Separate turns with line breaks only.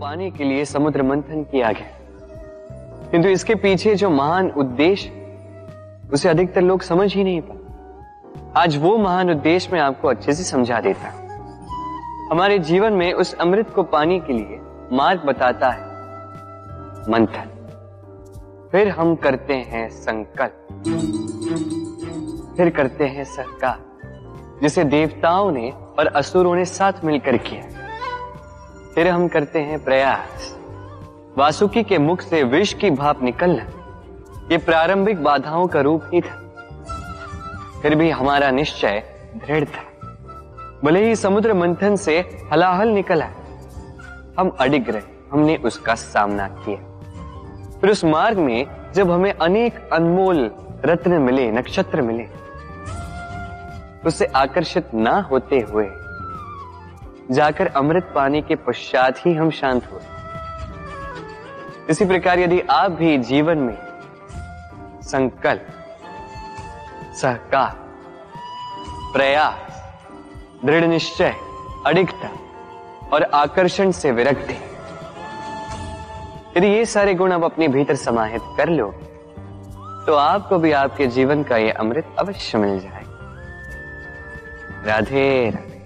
पाने के लिए समुद्र मंथन किया गया। किंतु इसके पीछे जो महान उद्देश्य, उसे अधिकतर लोग समझ ही नहीं पाते। आज वो महान उद्देश्य मैं आपको अच्छे से समझा देता हमारे जीवन में उस अमृत को पाने के लिए मार्ग बताता है मंथन। फिर हम करते हैं संकल्प। फिर करते हैं सरकार, जिसे देवताओं ने और असुरों ने साथ मिलकर किया। फिर हम करते हैं प्रयास। वासुकी के मुख से विष की भाप निकलना ये प्रारंभिक बाधाओं का रूप ही था। फिर भी हमारा निश्चय दृढ़ था। भले ही समुद्र मंथन से हलाहल निकला, हम अडिग रहे। हमने उसका सामना किया। फिर उस मार्ग में जब हमें अनेक अनमोल रत्न मिले, नक्षत्र मिले उससे आकर्षित ना होते हुए जाकर अमृत पाने के पश्चात ही हम शांत हुए इसी प्रकार यदि आप भी जीवन में संकल्प, सहकार, प्रयास, दृढ़ निश्चय, अडिगता और आकर्षण से विरक्त यदि ये सारे गुण आप अपने भीतर समाहित कर लो तो आपको भी आपके जीवन का ये अमृत अवश्य मिल जाएगा। राधे राधे।